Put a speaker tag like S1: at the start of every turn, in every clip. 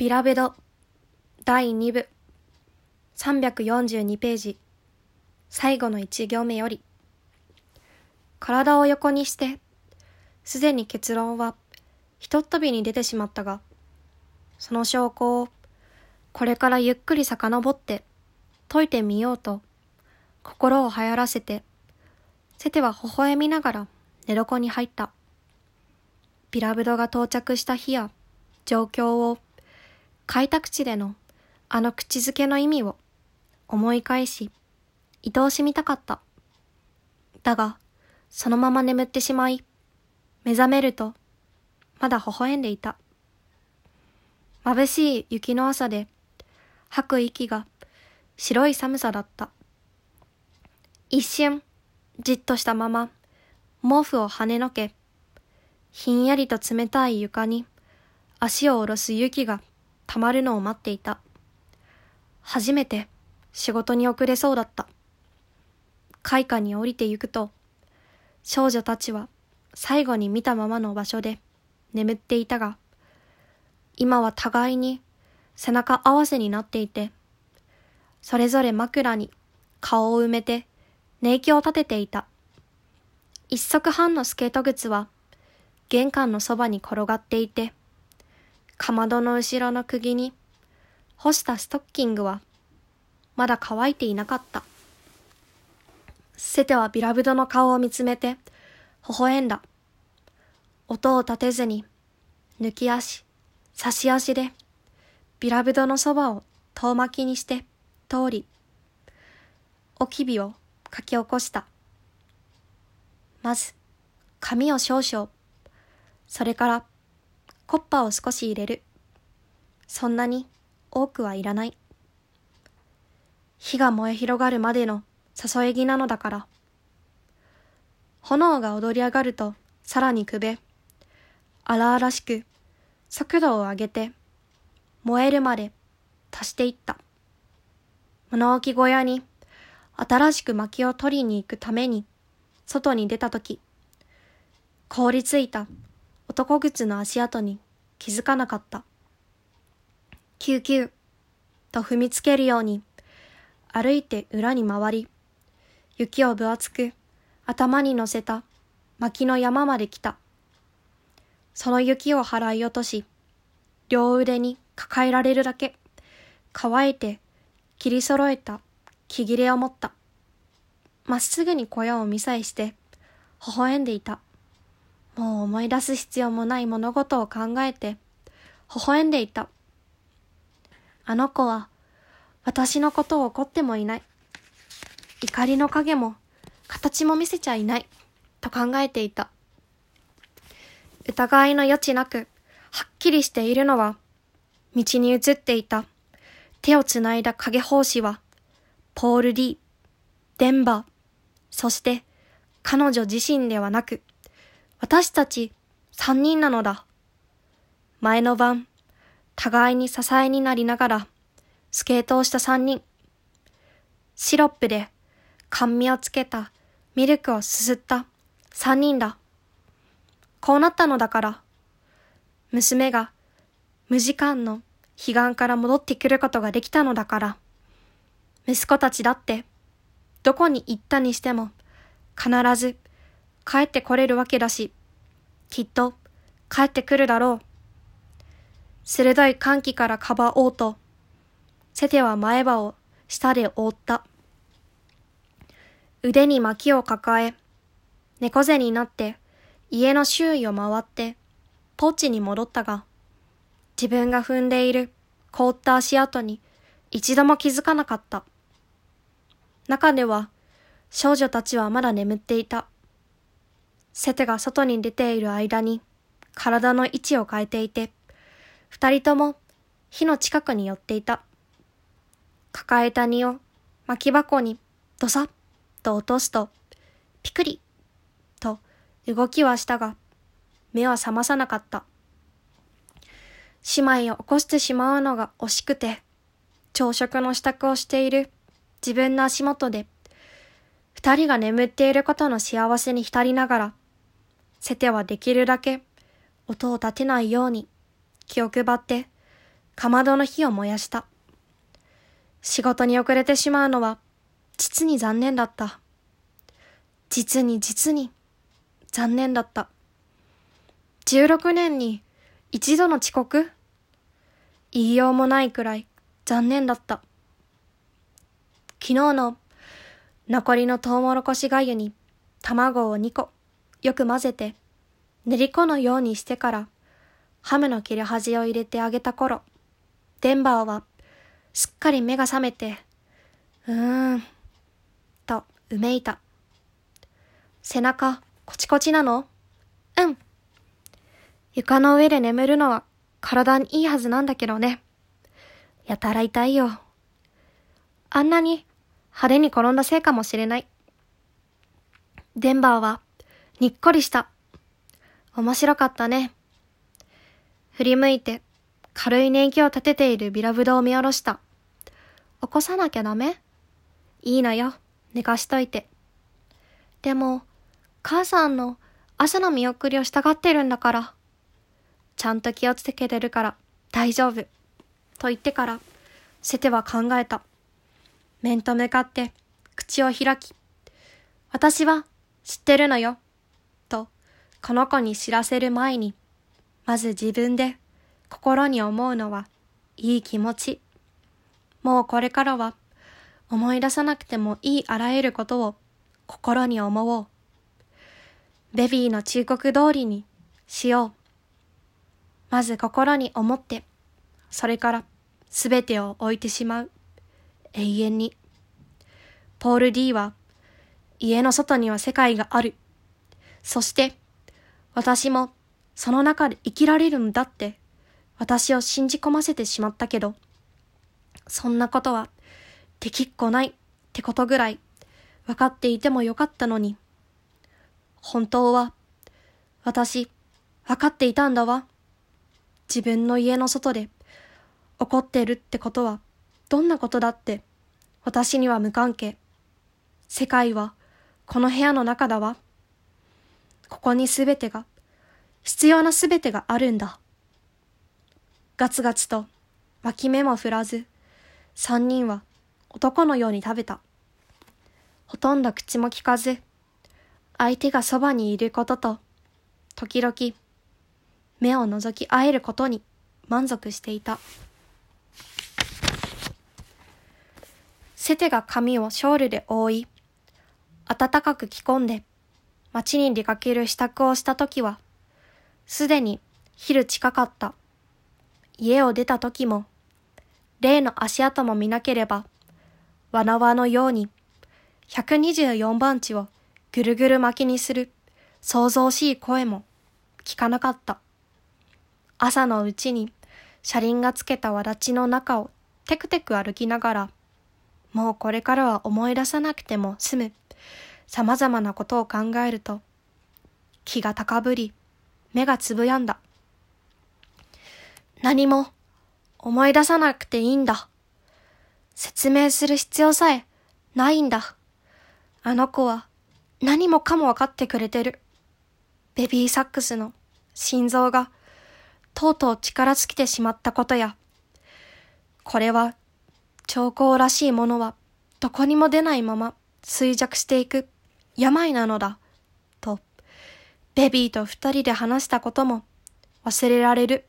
S1: ビラベド第2部。342ページ。最後の1行目より。体を横にしてすでに結論はひとっ飛びに出てしまったがその証拠をこれからゆっくり遡って解いてみようと心を流行らせてセテは微笑みながら寝床に入った。ビラブドが到着した日や状況を開拓地でのあの口づけの意味を思い返し、愛おしみたかった。だが、そのまま眠ってしまい、目覚めると、まだ微笑んでいた。眩しい雪の朝で、吐く息が白い寒さだった。一瞬、じっとしたまま、毛布を跳ねのけ、ひんやりと冷たい床に足を下ろす雪が溜まるのを待っていた。初めて仕事に遅れそうだった。開花に降りてゆくと、少女たちは最後に見たままの場所で眠っていたが、今は互いに背中合わせになっていて、それぞれ枕に顔を埋めて寝息を立てていた。一足半のスケート靴は玄関のそばに転がっていて、かまどの後ろの釘に干したストッキングはまだ乾いていなかった。セテはビラブドの顔を見つめて微笑んだ。音を立てずに抜き足、差し足でビラブドのそばを遠巻きにして通り、おきびを書き起こした。まず、紙を少々、それからコッパを少し入れる。そんなに多くはいらない。火が燃え広がるまでの誘い木なのだから。炎が踊り上がるとさらにくべ、荒々しく速度を上げて燃えるまで足していった。物置小屋に新しく薪を取りに行くために外に出たとき、凍りついた男靴の足跡に気づかなかった。救急と踏みつけるように歩いて裏に回り、雪を分厚く頭に乗せた薪の山まで来た。その雪を払い落とし、両腕に抱えられるだけ乾いて切り揃えた木切れを持った。まっすぐに小屋を見さえして微笑んでいた。もう思い出す必要もない物事を考えて、微笑んでいた。あの子は、私のことを怒ってもいない。怒りの影も、形も見せちゃいない。と考えていた。疑いの余地なく、はっきりしているのは、道に映っていた、手をつないだ影奉仕は、ポール・リー、デンバー、そして彼女自身ではなく、私たち三人なのだ。前の晩、互いに支えになりながら、スケートをした三人。シロップで甘味をつけたミルクをすすった三人だ。こうなったのだから、娘が無時間の彼岸から戻ってくることができたのだから、息子たちだって、どこに行ったにしても、必ず帰ってこれるわけだし、きっと帰ってくるだろう。鋭い歓喜からかばおうと、セテは前歯を舌で覆った。腕に薪を抱え、猫背になって家の周囲を回ってポーチに戻ったが、自分が踏んでいる凍った足跡に一度も気づかなかった。中では少女たちはまだ眠っていた。セテが外に出ている間に体の位置を変えていて、二人とも火の近くに寄っていた。抱えた荷を巻き箱にドサッと落とすと、ピクリと動きはしたが、目は覚まさなかった。姉妹を起こしてしまうのが惜しくて、朝食の支度をしている自分の足元で、二人が眠っていることの幸せに浸りながら、セテはできるだけ音を立てないように気を配ってかまどの火を燃やした。仕事に遅れてしまうのは、実に残念だった。実に実に残念だった。16年に一度の遅刻？言いようもないくらい残念だった。昨日の残りのトウモロコシがゆに卵を2個よく混ぜて練り粉のようにしてからハムの切れ端を入れてあげた頃、デンバーはすっかり目が覚めて、うーん、とうめいた。背中、こちこちなの？うん。床の上で眠るのは体にいいはずなんだけどね。やたら痛いよ。あんなに派手に転んだせいかもしれない。デンバーはにっこりした。面白かったね。振り向いて軽い年季を立てているビラブドを見下ろした。起こさなきゃダメ？いいのよ。寝かしといて。でも、母さんの朝の見送りをしたがってるんだから。ちゃんと気をつけてるから大丈夫。と言ってから、セテは考えた。面と向かって口を開き、私は知ってるのよ。この子に知らせる前に、まず自分で心に思うのは、いい気持ち。もうこれからは思い出さなくてもいいあらゆることを心に思おう。ベビーの忠告通りにしよう。まず心に思って、それからすべてを置いてしまう。永遠に。ポール D は、家の外には世界がある。そして、私もその中で生きられるんだって、私を信じ込ませてしまったけど、そんなことはできっこないってことぐらい分かっていてもよかったのに。本当は、私、分かっていたんだわ。自分の家の外で怒ってるってことはどんなことだって私には無関係。世界はこの部屋の中だわ。ここにすべてが、必要なすべてがあるんだ。ガツガツと脇目も振らず、三人は男のように食べた。ほとんど口も聞かず、相手がそばにいることと、時々、目を覗き合えることに満足していた。セテが髪をショールで覆い、暖かく着込んで、街に出かける支度をした時は、すでに昼近かった。家を出た時も、例の足跡も見なければ、わなわのように、124番地をぐるぐる巻きにする想像しい声も聞かなかった。朝のうちに車輪がつけたわだちの中をテクテク歩きながら、もうこれからは思い出さなくても済む様々なことを考えると、気が高ぶり、目がつぶやんだ。何も思い出さなくていいんだ。説明する必要さえないんだ。あの子は何もかもわかってくれてる。ベビーサックスの心臓がとうとう力尽きてしまったことや、これは兆候らしいものはどこにも出ないまま衰弱していく病なのだ、と、ベビーと二人で話したことも忘れられる。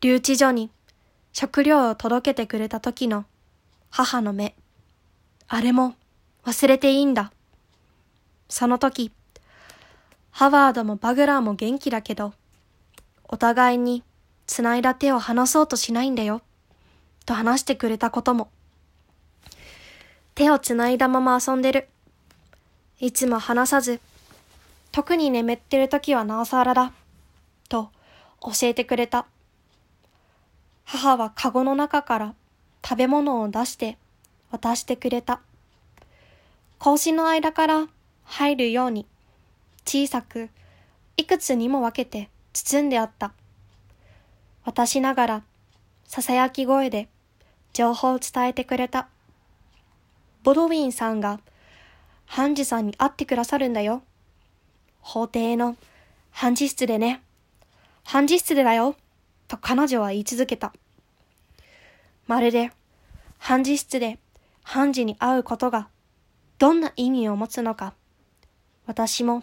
S1: 留置所に食料を届けてくれた時の母の目。あれも忘れていいんだ。その時、ハワードもバグラーも元気だけど、お互いに繋いだ手を離そうとしないんだよ、と話してくれたことも。手を繋いだまま遊んでる。いつも話さず、特に眠ってる時はなおさらだ、と教えてくれた。母はカゴの中から食べ物を出して渡してくれた。格子の間から入るように小さくいくつにも分けて包んであった。私ながら囁き声で情報を伝えてくれた。ボドウィンさんが判事さんに会ってくださるんだよ。法廷の判事室でね。判事室でだよ。と彼女は言い続けた。まるで、判事室で判事に会うことがどんな意味を持つのか、私も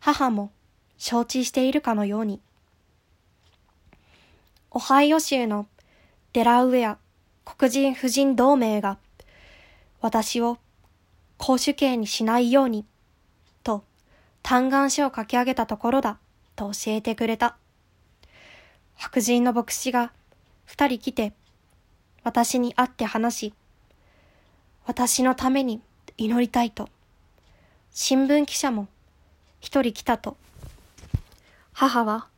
S1: 母も承知しているかのように。オハイオ州のデラウェア黒人婦人同盟が私を公主刑にしないようにと嘆願書を書き上げたところだと教えてくれた。白人の牧師が二人来て私に会って話し、私のために祈りたいと。新聞記者も一人来たと。母は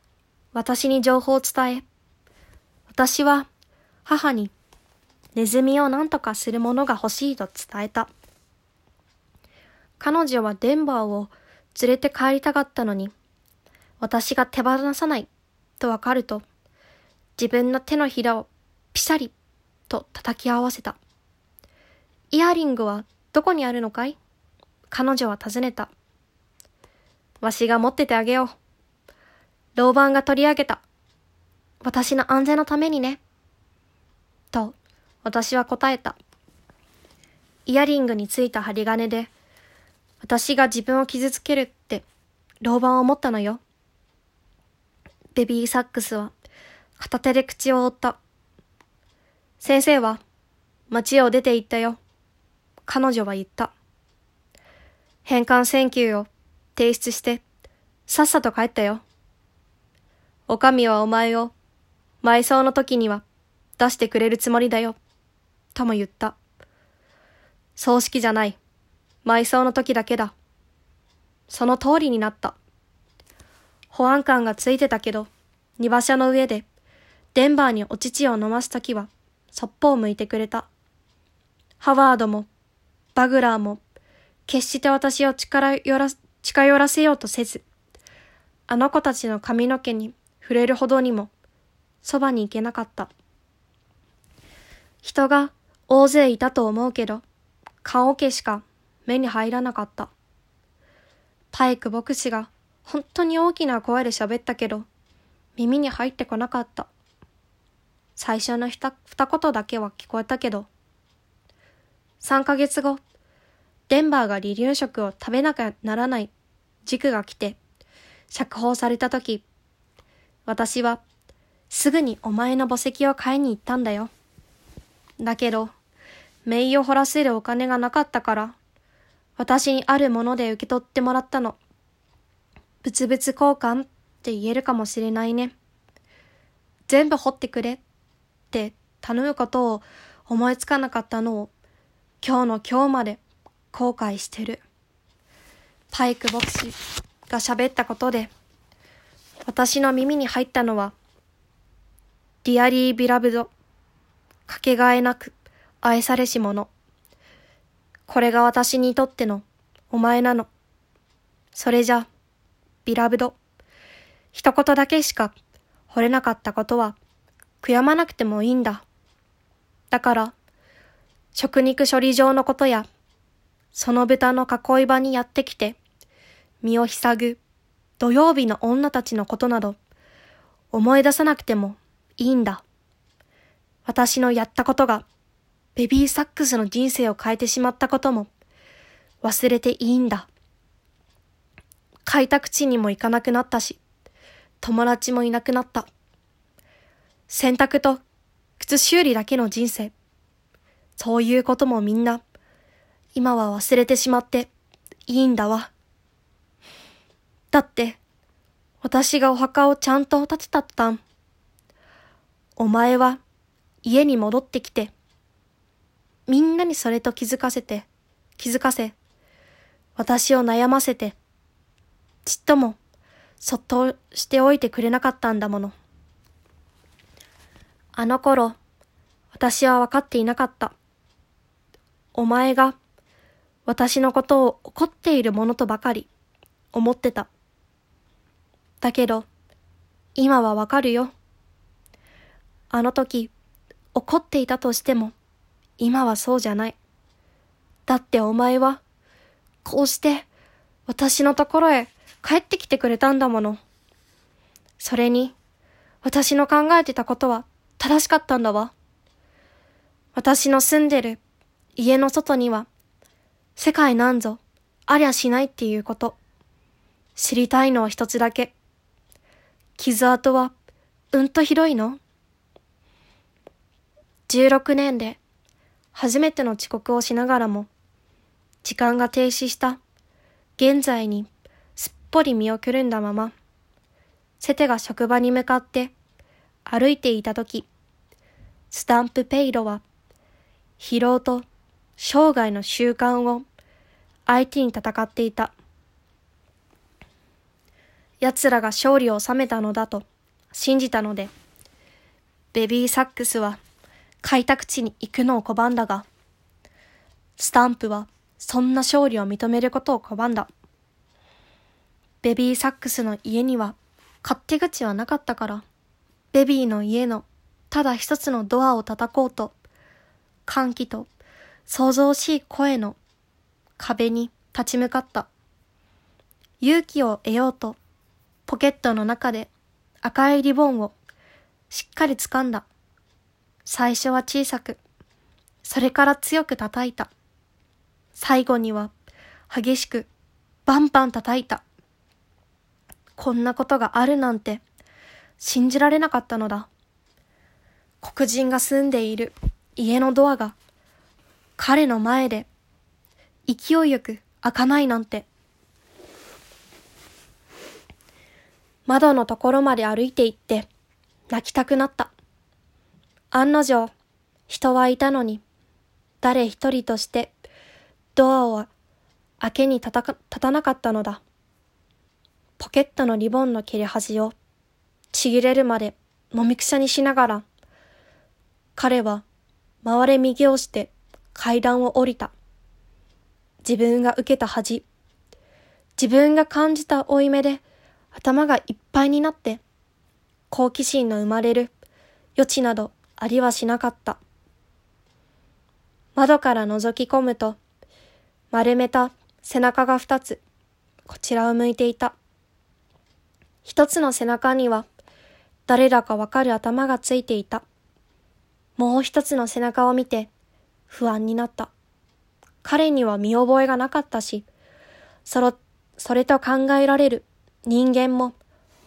S1: 私に情報を伝え、私は母にネズミを何とかするものが欲しいと伝えた。彼女はデンバーを連れて帰りたかったのに、私が手放さないとわかると、自分の手のひらをピシャリと叩き合わせた。イヤリングはどこにあるのかい？彼女は尋ねた。わしが持っててあげよう。老板が取り上げた。私の安全のためにね。と、私は答えた。イヤリングについた針金で、私が自分を傷つけるって、老板は思ったのよ。ベビーサックスは、片手で口を覆った。先生は、街を出て行ったよ。彼女は言った。返還請求を提出して、さっさと帰ったよ。お上はお前を、埋葬の時には出してくれるつもりだよ。とも言った。葬式じゃない。埋葬の時だけだ。その通りになった。保安官がついてたけど、庭車の上で、デンバーにお乳を飲ますときは、そっぽを向いてくれた。ハワードも、バグラーも、決して私を力寄ら、近寄らせようとせず、あの子たちの髪の毛に触れるほどにも、そばに行けなかった。人が大勢いたと思うけど、顔桶しか目に入らなかった。パイク牧師が本当に大きな声で喋ったけど、耳に入ってこなかった。最初の二言だけは聞こえたけど、3ヶ月後、デンバーが離乳食を食べなきゃならない時期が来て、釈放された時、私はすぐにお前の墓石を買いに行ったんだよ。だけど、名誉を掘らせるお金がなかったから、私にあるもので受け取ってもらったの。物々交換って言えるかもしれないね。全部掘ってくれって頼むことを思いつかなかったのを今日の今日まで後悔してる。パイク牧師が喋ったことで私の耳に入ったのは Dearly Beloved かけがえなく愛されし者。これが私にとってのお前なの。それじゃ、 Beloved。一言だけしか惚れなかったことは悔やまなくてもいいんだ。だから、食肉処理場のことや、その豚の囲い場にやってきて、身を塞ぐ土曜日の女たちのことなど、思い出さなくてもいいんだ。私のやったことが、ベビーサックスの人生を変えてしまったことも、忘れていいんだ。開拓地にも行かなくなったし、友達もいなくなった。洗濯と靴修理だけの人生。そういうこともみんな、今は忘れてしまっていいんだわ。だって、私がお墓をちゃんと建てたったん。お前は家に戻ってきて、みんなにそれと気づかせて、気づかせ、私を悩ませて、ちっともそっとしておいてくれなかったんだもの。あの頃、私は分かっていなかった。お前が私のことを怒っているものとばかり思ってた。だけど、今はわかるよ。あの時、怒っていたとしても、今はそうじゃない。だってお前は、こうして私のところへ帰ってきてくれたんだもの。それに、私の考えてたことは正しかったんだわ。私の住んでる家の外には世界なんぞありゃしないっていうこと。知りたいのは一つだけ。傷跡はうんと広いの ?16 年で初めての遅刻をしながらも時間が停止した現在にすっぽり見送るんだまま、セテが職場に向かって歩いていたとき、スタンプペイロは疲労と生涯の習慣を相手に戦っていた。奴らが勝利を収めたのだと信じたので、ベビーサックスは開拓地に行くのを拒んだが、スタンプはそんな勝利を認めることを拒んだ。ベビーサックスの家には勝手口はなかったから、ベビーの家のただ一つのドアを叩こうと、歓喜と想像しい声の壁に立ち向かった。勇気を得ようと、ポケットの中で赤いリボンをしっかり掴んだ。最初は小さく、それから強く叩いた。最後には激しくバンバン叩いた。こんなことがあるなんて信じられなかったのだ。黒人が住んでいる家のドアが彼の前で勢いよく開かないなんて。窓のところまで歩いて行って泣きたくなった。案の定、人はいたのに、誰一人としてドアを開けに立た立たなかったのだ。ポケットのリボンの切れ端をちぎれるまでもみくしゃにしながら、彼は回れ右をして階段を降りた。自分が受けた恥、自分が感じた負い目で頭がいっぱいになって、好奇心の生まれる余地などありはしなかった。窓から覗き込むと、丸めた背中が二つ、こちらを向いていた。一つの背中には、誰だかわかる頭がついていた。もう一つの背中を見て、不安になった。彼には見覚えがなかったし、そろ、それと考えられる人間も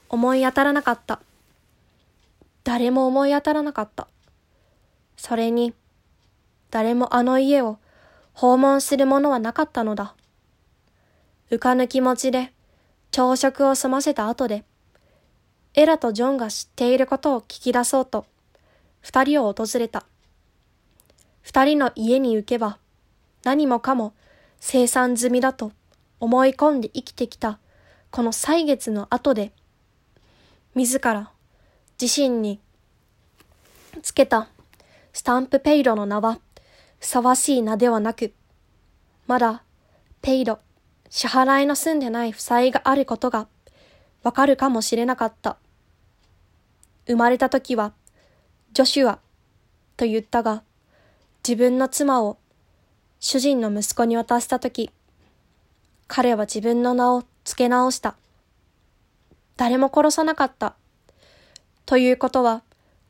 S1: 思い当たらなかった。誰も思い当たらなかった。それに、誰もあの家を訪問するものはなかったのだ。浮かぬ気持ちで朝食を済ませた後で、エラとジョンが知っていることを聞き出そうと、二人を訪れた。二人の家に行けば、何もかも生産済みだと思い込んで生きてきたこの歳月の後で、自ら自身につけたスタンプペイロの名は、ふさわしい名ではなく、まだ、ペイド、支払いの済んでない負債があることが、わかるかもしれなかった。生まれた時は、ジョシュア、と言ったが、自分の妻を主人の息子に渡した時、彼は自分の名を付け直した。誰も殺さなかった。ということは、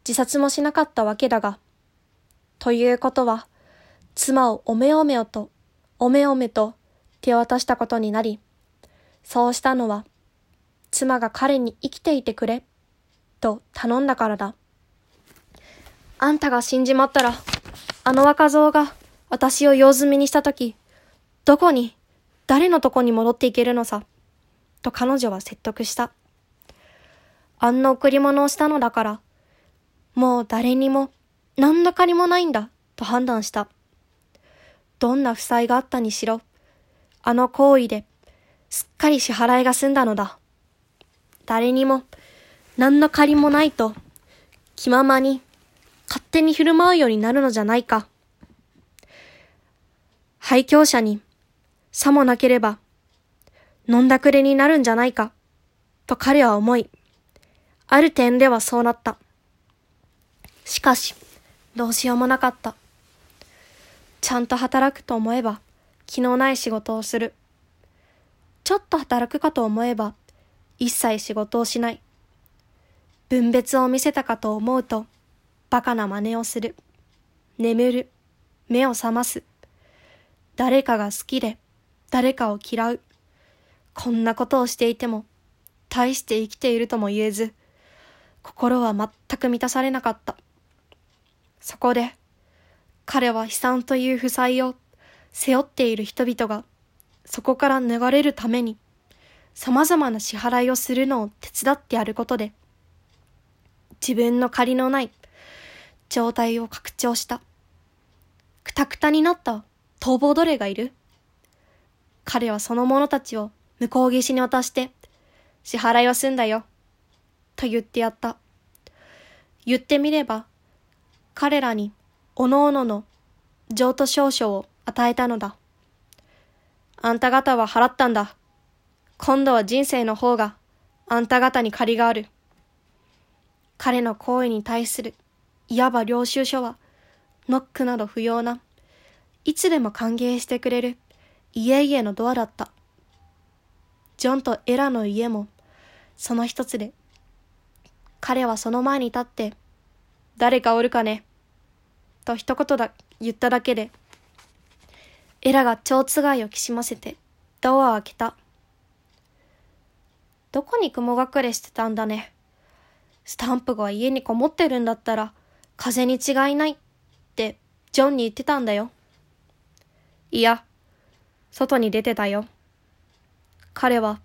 S1: 自殺もしなかったわけだが、ということは、妻をおめおめおと、おめおめと手渡したことになり、そうしたのは、妻が彼に生きていてくれ、と頼んだからだ。あんたが死んじまったら、あの若造が私を用済みにしたとき、どこに、誰のとこに戻っていけるのさ、と彼女は説得した。あんな贈り物をしたのだから、もう誰にも何の借りもないんだ、と判断した。どんな負債があったにしろ、あの行為ですっかり支払いが済んだのだ。誰にも何の借りもないと、気ままに勝手に振る舞うようになるのじゃないか。廃墟者にさもなければ飲んだくれになるんじゃないか、と彼は思い、ある点ではそうなった。しかし、どうしようもなかった。ちゃんと働くと思えば、気のない仕事をする。ちょっと働くかと思えば、一切仕事をしない。分別を見せたかと思うと、馬鹿な真似をする。眠る、目を覚ます。誰かが好きで、誰かを嫌う。こんなことをしていても、大して生きているとも言えず、心は全く満たされなかった。そこで、彼は悲惨という負債を背負っている人々が、そこから逃れるために、様々な支払いをするのを手伝ってやることで、自分の借りのない状態を拡張した。くたくたになった逃亡奴隷がいる彼はその者たちを向こう岸に渡して、支払いは済んだよ。と言ってやった。言ってみれば、彼らに、おのおのの譲渡証書を与えたのだ。あんた方は払ったんだ。今度は人生の方が、あんた方に借りがある。彼の行為に対する、いわば領収書は、ノックなど不要な、いつでも歓迎してくれる、家々のドアだった。ジョンとエラの家も、その一つで、彼はその前に立って、誰かおるかねと一言だ、言っただけで、エラが蝶つがいをきしませて、ドアを開けた。どこに雲隠れしてたんだね。スタンプが家にこもってるんだったら、風に違いないって、ジョンに言ってたんだよ。いや、外に出てたよ。彼は、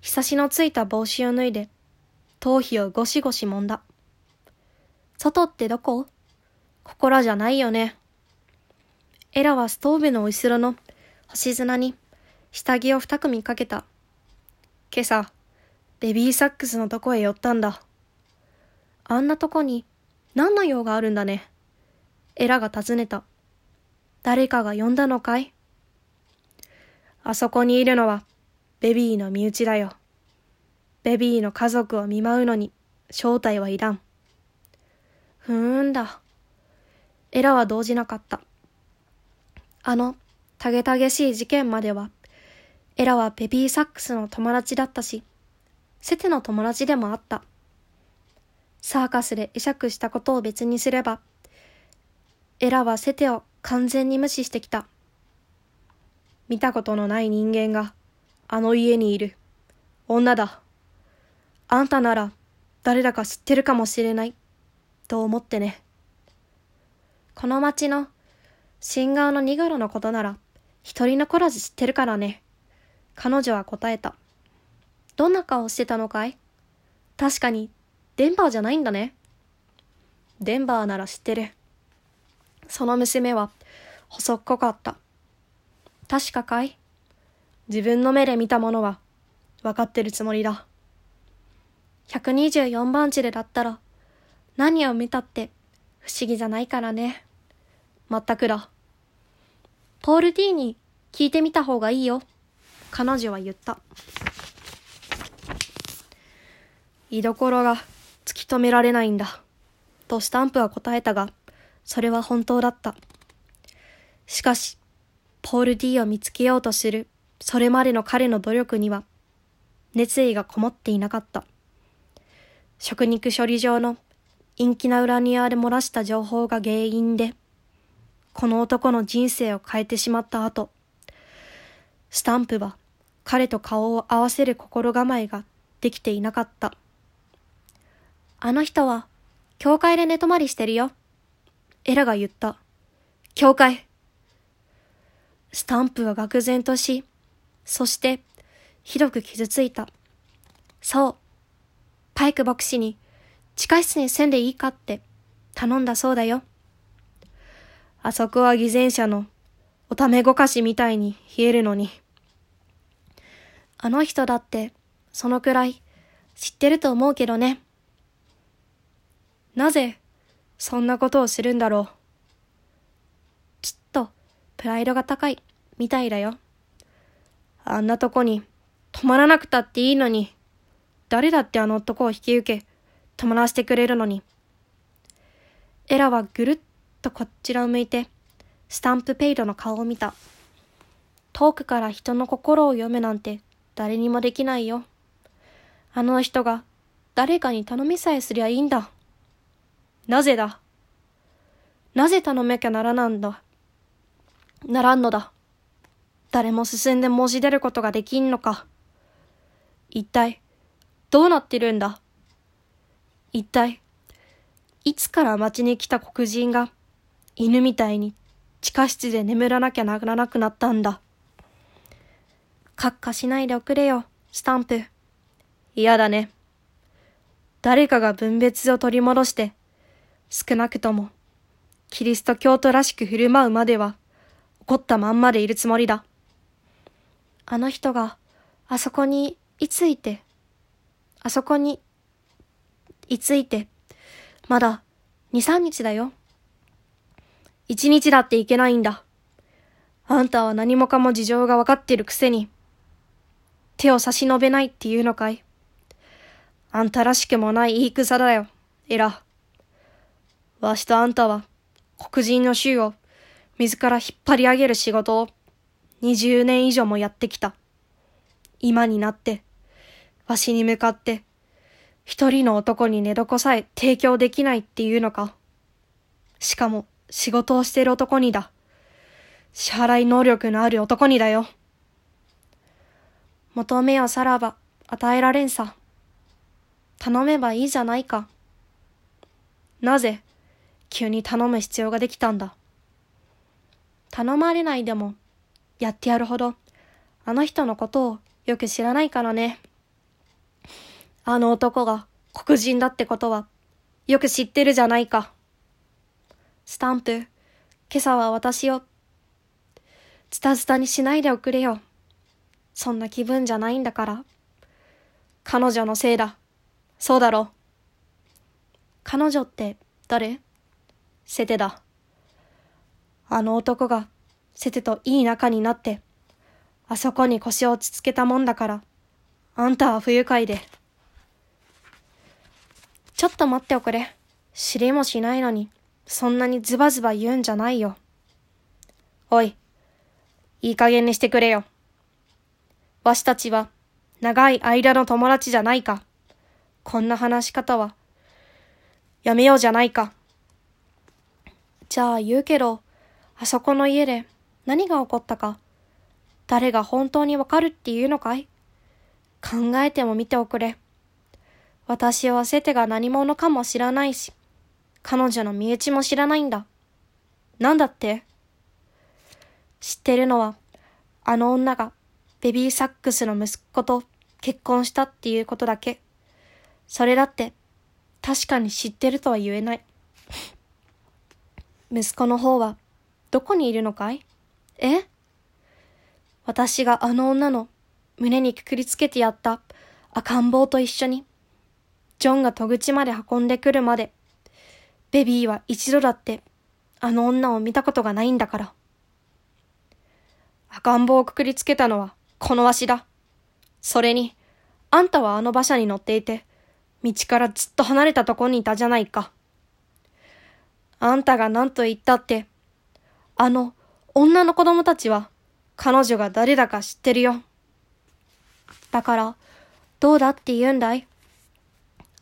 S1: ひさしのついた帽子を脱いで、頭皮をゴシゴシ揉んだ。外ってどこ？ここらじゃないよね。エラはストーブの後ろの星砂に下着を二組かけた。今朝、ベビーサックスのとこへ寄ったんだ。あんなとこに何の用があるんだね。エラが尋ねた。誰かが呼んだのかい？あそこにいるのはベビーの身内だよ。ベビーの家族を見舞うのに正体はいらん。ふーんだ。エラは動じなかった。あの、たげたげしい事件までは、エラはベビーサックスの友達だったし、セテの友達でもあった。サーカスで会釈したことを別にすれば、エラはセテを完全に無視してきた。見たことのない人間があの家にいる。女だ。あんたなら誰だか知ってるかもしれない。と思ってね。この町の新顔のニガロのことなら一人残らず知ってるからね。彼女は答えた。どんな顔してたのかい？確かにデンバーじゃないんだね。デンバーなら知ってる。その娘は細っこかった。確かかい？自分の目で見たものは分かってるつもりだ。124番地でだったら何を見たって不思議じゃないからね。まったくだ。ポール D に聞いてみた方がいいよ。彼女は言った。居所が突き止められないんだ。とスタンプは答えたが、それは本当だった。しかし、ポール D を見つけようとする、それまでの彼の努力には、熱意がこもっていなかった。食肉処理場の陰気な裏庭で漏らした情報が原因で、この男の人生を変えてしまった後、スタンプは彼と顔を合わせる心構えができていなかった。あの人は、教会で寝泊まりしてるよ。エラが言った。教会。スタンプは愕然とし、そして、ひどく傷ついた。そう。パイク牧師に、地下室に住んでいいかって頼んだそうだよ。あそこは偽善者のおためごかしみたいに冷えるのに。あの人だって、そのくらい知ってると思うけどね。なぜ、そんなことをするんだろう。きっと、プライドが高い、みたいだよ。あんなとこに、泊まらなくたっていいのに、誰だってあの男を引き受け、泊まらせてくれるのに。エラはぐるっとこちらを向いて、スタンプペイドの顔を見た。遠くから人の心を読むなんて誰にもできないよ。あの人が誰かに頼みさえすりゃいいんだ。なぜだなぜ頼めきゃならなんだ。ならんのだ。誰も進んで申し出ることができんのか。一体、どうなってるんだ一体、いつから町に来た黒人が、犬みたいに地下室で眠らなきゃならなくなったんだ。閣下しないでおくれよ、スタンプ。嫌だね。誰かが分別を取り戻して、少なくとも、キリスト教徒らしく振る舞うまでは、怒ったまんまでいるつもりだ。あの人が、あそこにいついて、あそこに、いついて、まだ、二三日だよ。一日だっていけないんだ。あんたは何もかも事情がわかってるくせに、手を差し伸べないっていうのかいあんたらしくもない言い草だよ、えら。わしとあんたは、黒人の衆を、自ら引っ張り上げる仕事を、二十年以上もやってきた。今になって、わしに向かって、一人の男に寝床さえ提供できないっていうのか。しかも、仕事をしてる男にだ。支払い能力のある男にだよ。求めよさらば、与えられんさ。頼めばいいじゃないか。なぜ、急に頼む必要ができたんだ。頼まれないでも、やってやるほど、あの人のことをよく知らないからね。あの男が黒人だってことは、よく知ってるじゃないか。スタンプ、今朝は私を、ズタズタにしないでおくれよ。そんな気分じゃないんだから。彼女のせいだ。そうだろ。彼女って誰？セテだ。あの男がセテといい仲になって、あそこに腰を落ち着けたもんだから、あんたは不愉快で。ちょっと待っておくれ。知りもしないのに、そんなにズバズバ言うんじゃないよ。おい、いい加減にしてくれよ。わしたちは、長い間の友達じゃないか。こんな話し方は、やめようじゃないか。じゃあ言うけど、あそこの家で何が起こったか、誰が本当にわかるっていうのかい？考えても見ておくれ。私はセテが何者かも知らないし、彼女の身内も知らないんだ。なんだって？知ってるのは、あの女がベビーサックスの息子と結婚したっていうことだけ。それだって、確かに知ってるとは言えない。息子の方は、どこにいるのかい？え？私があの女の胸にくくりつけてやった赤ん坊と一緒に、ジョンが戸口まで運んでくるまで、ベビーは一度だってあの女を見たことがないんだから。赤ん坊をくくりつけたのはこのわしだ。それに、あんたはあの馬車に乗っていて、道からずっと離れたとこにいたじゃないか。あんたが何と言ったって、あの女の子供たちは彼女が誰だか知ってるよ。だから、どうだって言うんだい？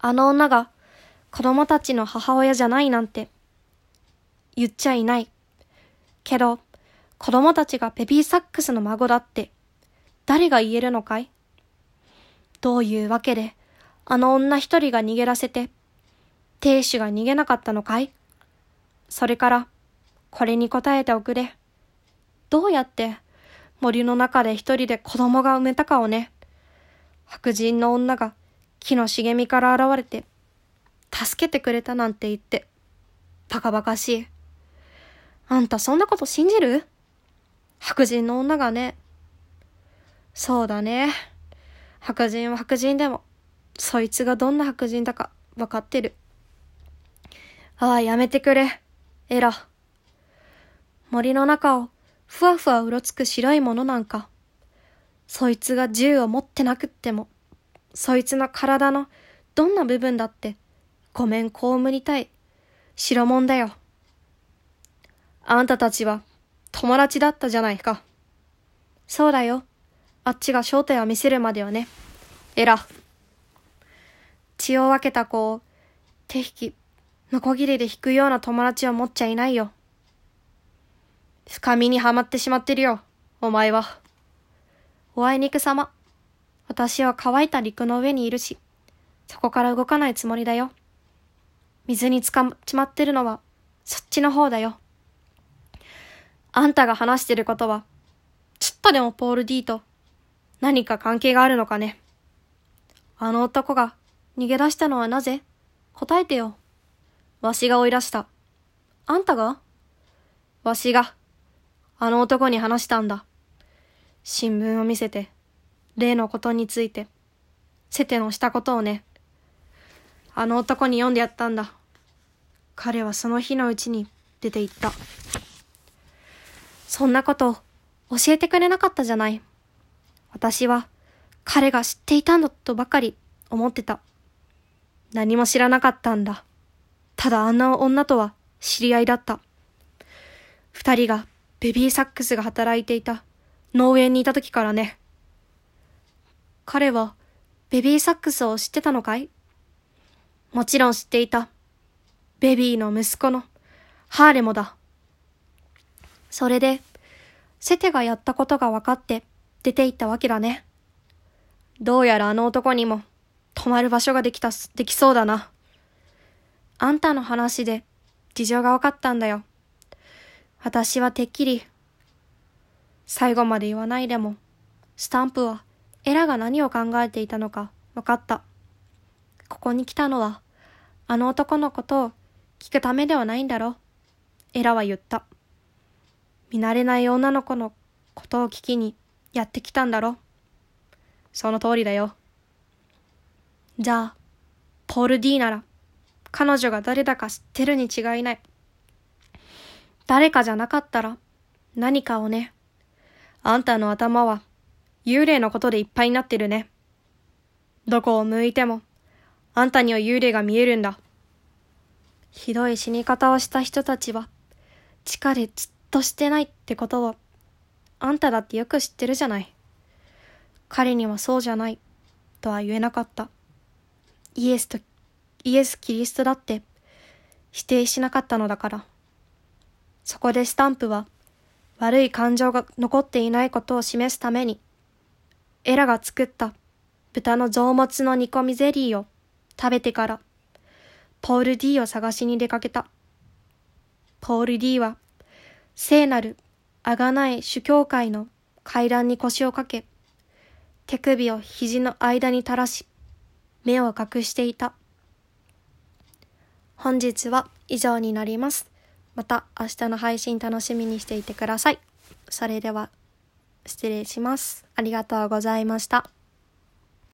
S1: あの女が子供たちの母親じゃないなんて言っちゃいない。けど、子供たちがベビーサックスの孫だって誰が言えるのかい？どういうわけであの女一人が逃げらせて亭主が逃げなかったのかい？それから、これに答えておくれ。どうやって森の中で一人で子供が産めたかをね。白人の女が木の茂みから現れて、助けてくれたなんて言って、バカバカしい。あんたそんなこと信じる？白人の女がね。そうだね。白人は白人でも、そいつがどんな白人だかわかってる。ああ、やめてくれ。エラ。森の中をふわふわうろつく白いものなんか。そいつが銃を持ってなくっても、そいつの体のどんな部分だってごめん被りたい白もんだよ。あんたたちは友達だったじゃないか。そうだよ。あっちが正体を見せるまではね。えら。血を分けた子を手引きノコギリで引くような友達を持っちゃいないよ。深みにはまってしまってるよ、お前は。おあいにくさま。私は乾いた陸の上にいるし、そこから動かないつもりだよ。水につかっちまってるのは、そっちの方だよ。あんたが話してることは、ちょっとでもポール D と何か関係があるのかね。あの男が逃げ出したのはなぜ？答えてよ。わしが追い出した。あんたが？わしが、あの男に話したんだ。新聞を見せて、例のことについて、セテのしたことをね。あの男に読んでやったんだ。彼はその日のうちに出て行った。そんなこと教えてくれなかったじゃない。私は彼が知っていたんだとばかり思ってた。何も知らなかったんだ。ただあんな女とは知り合いだった。二人がベビーサックスが働いていた農園にいた時からね。彼はベビーサックスを知ってたのかい？もちろん知っていた。ベビーの息子のハーレモだ。それで、セテがやったことが分かって出て行ったわけだね。どうやらあの男にも泊まる場所ができた、できそうだな。あんたの話で事情が分かったんだよ。私はてっきり、最後まで言わないでも、スタンプはエラが何を考えていたのか分かった。ここに来たのは、あの男のことを聞くためではないんだろう。エラは言った。見慣れない女の子のことを聞きにやってきたんだろ。その通りだよ。じゃあ、ポール D なら、彼女が誰だか知ってるに違いない。誰かじゃなかったら何かをね。あんたの頭は幽霊のことでいっぱいになってるね。どこを向いてもあんたには幽霊が見えるんだ。ひどい死に方をした人たちは地下でずっとしてないってことをあんただってよく知ってるじゃない。彼にはそうじゃないとは言えなかった。イエスとイエス・キリストだって否定しなかったのだから。そこでスタンプは悪い感情が残っていないことを示すために、エラが作った豚の臓物の煮込みゼリーを食べてから、ポール D を探しに出かけた。ポール D は、聖なるあがない主教会の階段に腰をかけ、手首を肘の間に垂らし、目を隠していた。本日は以上になります。また明日の配信楽しみにしていてください。それでは失礼します。ありがとうございました。